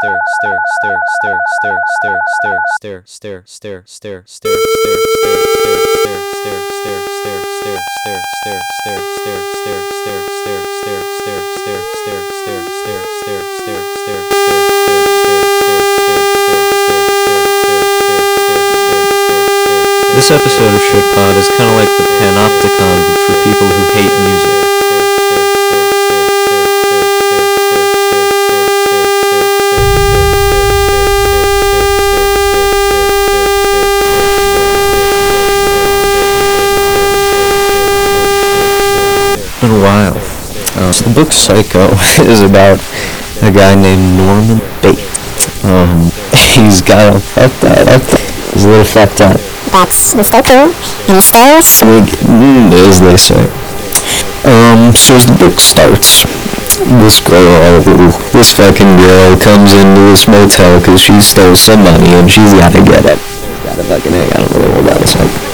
stare, stare, stare, stare, stare, stare, stare, stare, stare, stare, stare, stare, This episode of Shitpod is kind of like the Panopticon, for people who hate music. Been a while. Uh, so the book Psycho is about a guy named Norman Bates. Um, he's got a fucked up. He's a little fucked up. That's the Psycho in stars. Mm, as they say. Um, so as the book starts, this girl, this fucking girl comes into this motel because she stole some money and she's gotta get it. Gotta fucking, egg, I don't know what about this.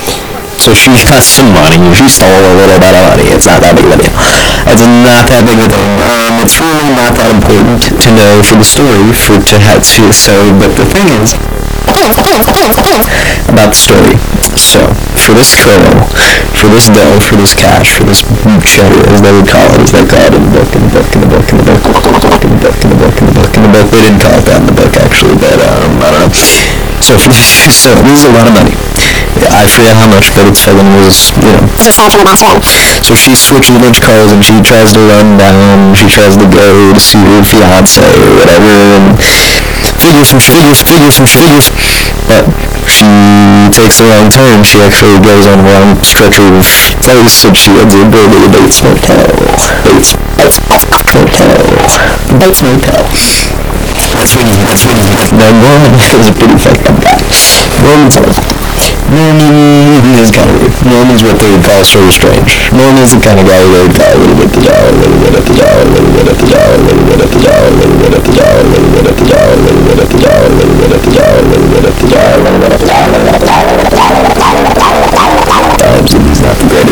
So she has some money. She stole a little bit of money. It's not that big of a deal. It's not that big of a thing. Um, it's really not that important to know for the story, for to have to. So, but the thing is, about the story. So, for this girl, for this dough, for this cash, for this cheddar, as they would call it, as they call it in the book, in the book, in the book, in the book, in the book, in the book, in the book, in the book, in the book. They didn't call it that in the book So so this is a lot of money. I forget how much, but it's fucking was, you know. So she switches a bunch of cars and she tries to run down, she tries to go to see her fiance or whatever, and figures and figures, figures and figures. But she takes the wrong turn. She actually goes on the wrong stretch of place, and she ends up going to the Bates Motel. Bates, Bates, Motel. Bates Motel. That's when you, that's when you, now Norman is a pretty fucked up guy. Norman's a Norman is kind of weird. Norman's what they would call sort of strange. Norman's the kind of guy they would call a little bit jaw, a little bit the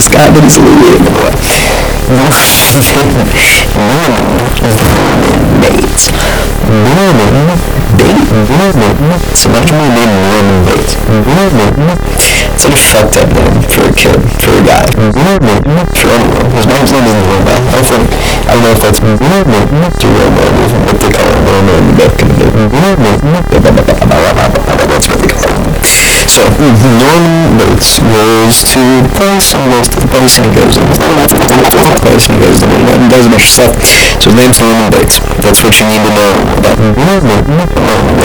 Skagen is weird. Mormon dates. Mormon date. Mormon. Smash my name Mormon date. Mormon. It's such a fucked up name for a kid, for a guy. Mormon. For anyone. His mom's name is Mormon. I think, I don't know if that's Mormon. It's a real What they call it Mormon back in the day. Mormon. That's what they call it. So, the place and goes to the place and he goes in. The place and he goes in and does of stuff. So his name's Norman Bates. That's what you need to know about.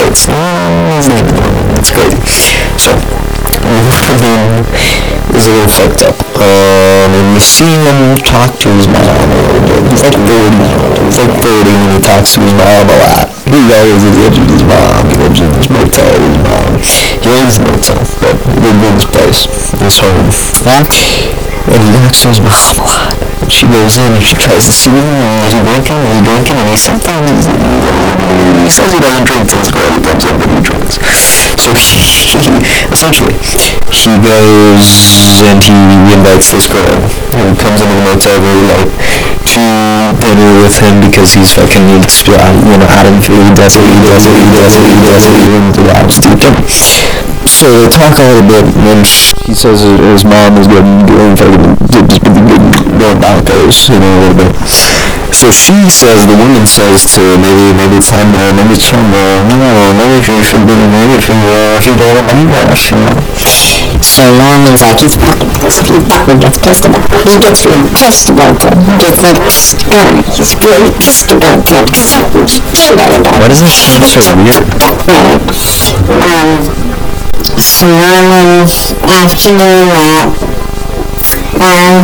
His is Norman. That's crazy. So, is a little fucked up. Um, and you see him talk to his mom. He's like 30. He's like 30 and he talks to his mom a lot. He always lives with his mom. He lives in this motel with his mom. James Milton, but the this place. This home. And he answers Muhammad. She goes in and she tries to see him, and he's drinking, and he's drinking, and he sometimes he says he doesn't drink things his girl comes and he drinks. So he, essentially, he goes and he invites this girl, who comes into the motel very late, to dinner with him because he's fucking needs to, you know, of food, does it, he does it, he does it, he does it, he runs the to dinner. So they talk a little bit, and he says his mom is getting doing fucking going bonkers, you know, a little bit. So she says, the woman says to maybe maybe it's time to maybe it's time to no, maybe you should be maybe if you uh, if you go to Bangladesh, you know. So Norman's like, he's fucking pissed. He fucking gets pissed about it. He gets really pissed about it. He gets like scared. He's really pissed about it. Because killed everybody. Why does that sound so weird? Um, so Norman, after doing that, um,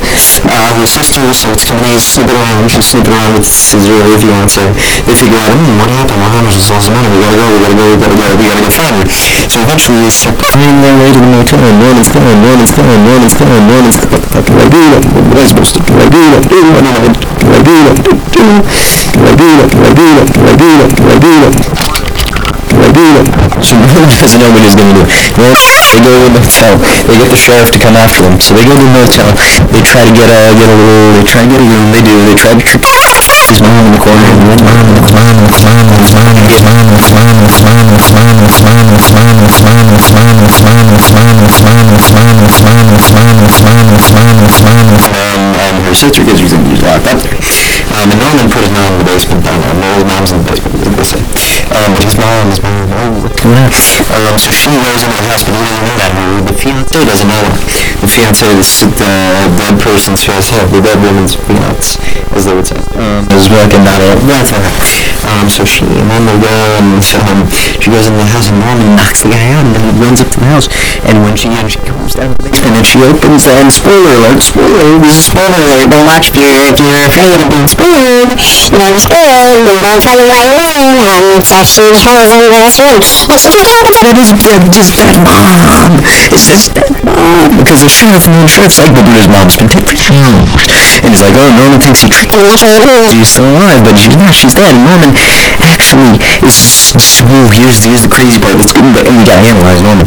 uh, her sister, so it's kind of he's snooping around, she's snooping around with his really fiance. They figure out, hmm, what happened, what happened, what's the money, we gotta go, we gotta go, we gotta go, we gotta go find her. So eventually they start climbing their way to the motel, and Norman's coming, Norman's coming, Norman's coming, Norman's coming, what the fuck do I do, what am I supposed to do, what do I do, what do I do, what do I do, what do I do, what do I do, what do I do, what do I do, what do I do, what do I do, what do I do, so Reuben doesn't know what he's going to do. Well, they go to the Miltel. They get the sheriff to come after them. So they go to the Miltel. They try to get a get a little. They try to get a room. They do. They try to trick his mom in the corner. And one mom in the corner. And her sister because you think he's locked up there. Um, and Norman put his mom in the basement. I don't know. Mom's in the basement. They say. Um, but his mom, mom, oh, what's going on? Um, so she goes into the house, doesn't know that. The fiance doesn't know. The fiance is the dead person's fiance, the dead woman's fiance, as they would say. Um, is working not a well for her. Um, so she and then they go and um, she goes into the house and Norman knocks the guy out and then he runs up to the house and when she and she comes down the basement and she opens and spoiler alert, spoiler, this is spoiler alert, don't watch if you're if you're afraid of being spoiled. You know, spoiled, we won't tell you why you're lying, and so she has in this room. And she forgot about What is? Just that mom. It's just that mom. Because the sheriff and the sheriff's like, but dude, his mom's been out. And he's like, oh, Norman thinks he. She's still alive, but she's not. She's dead. Norman actually is. Ooh, here's here's the crazy part. Let's get. And we gotta analyze Norman.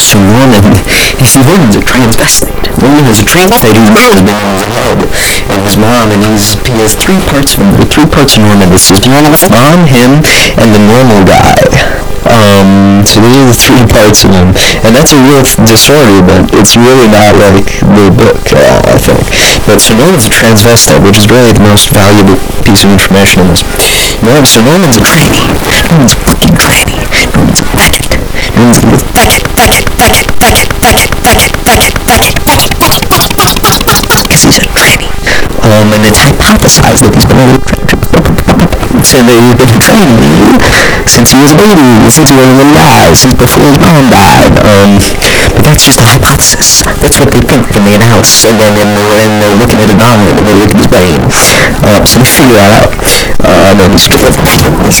So Norman, you see, Norman's a transvestite. Norman is a transvestite who's been in his head. And his mom, and he's, he has three parts of him. Three parts of Norman. This is Norman's mom, him, and the normal guy. Um, so these are the three parts of him. And that's a real disorder, but it's really not like the book I think. But so Norman's a transvestite, which is really the most valuable piece of information in this. So Norman's a tranny. Norman's a fucking tranny. Norman's a faggot. Norman's a faggot, faggot, faggot, faggot, faggot, faggot, faggot, faggot, faggot, because he's a tranny. Um, and it's hypothesized that he's been a said that he's been training since he was a baby, since he was a little guy, since before his mom died. Um, but that's just a hypothesis. That's what they think in the analysis, and then when they're, when they're looking at it on, when they look at his brain. Uh, so they figure that out. Uh, and then he's just like, he's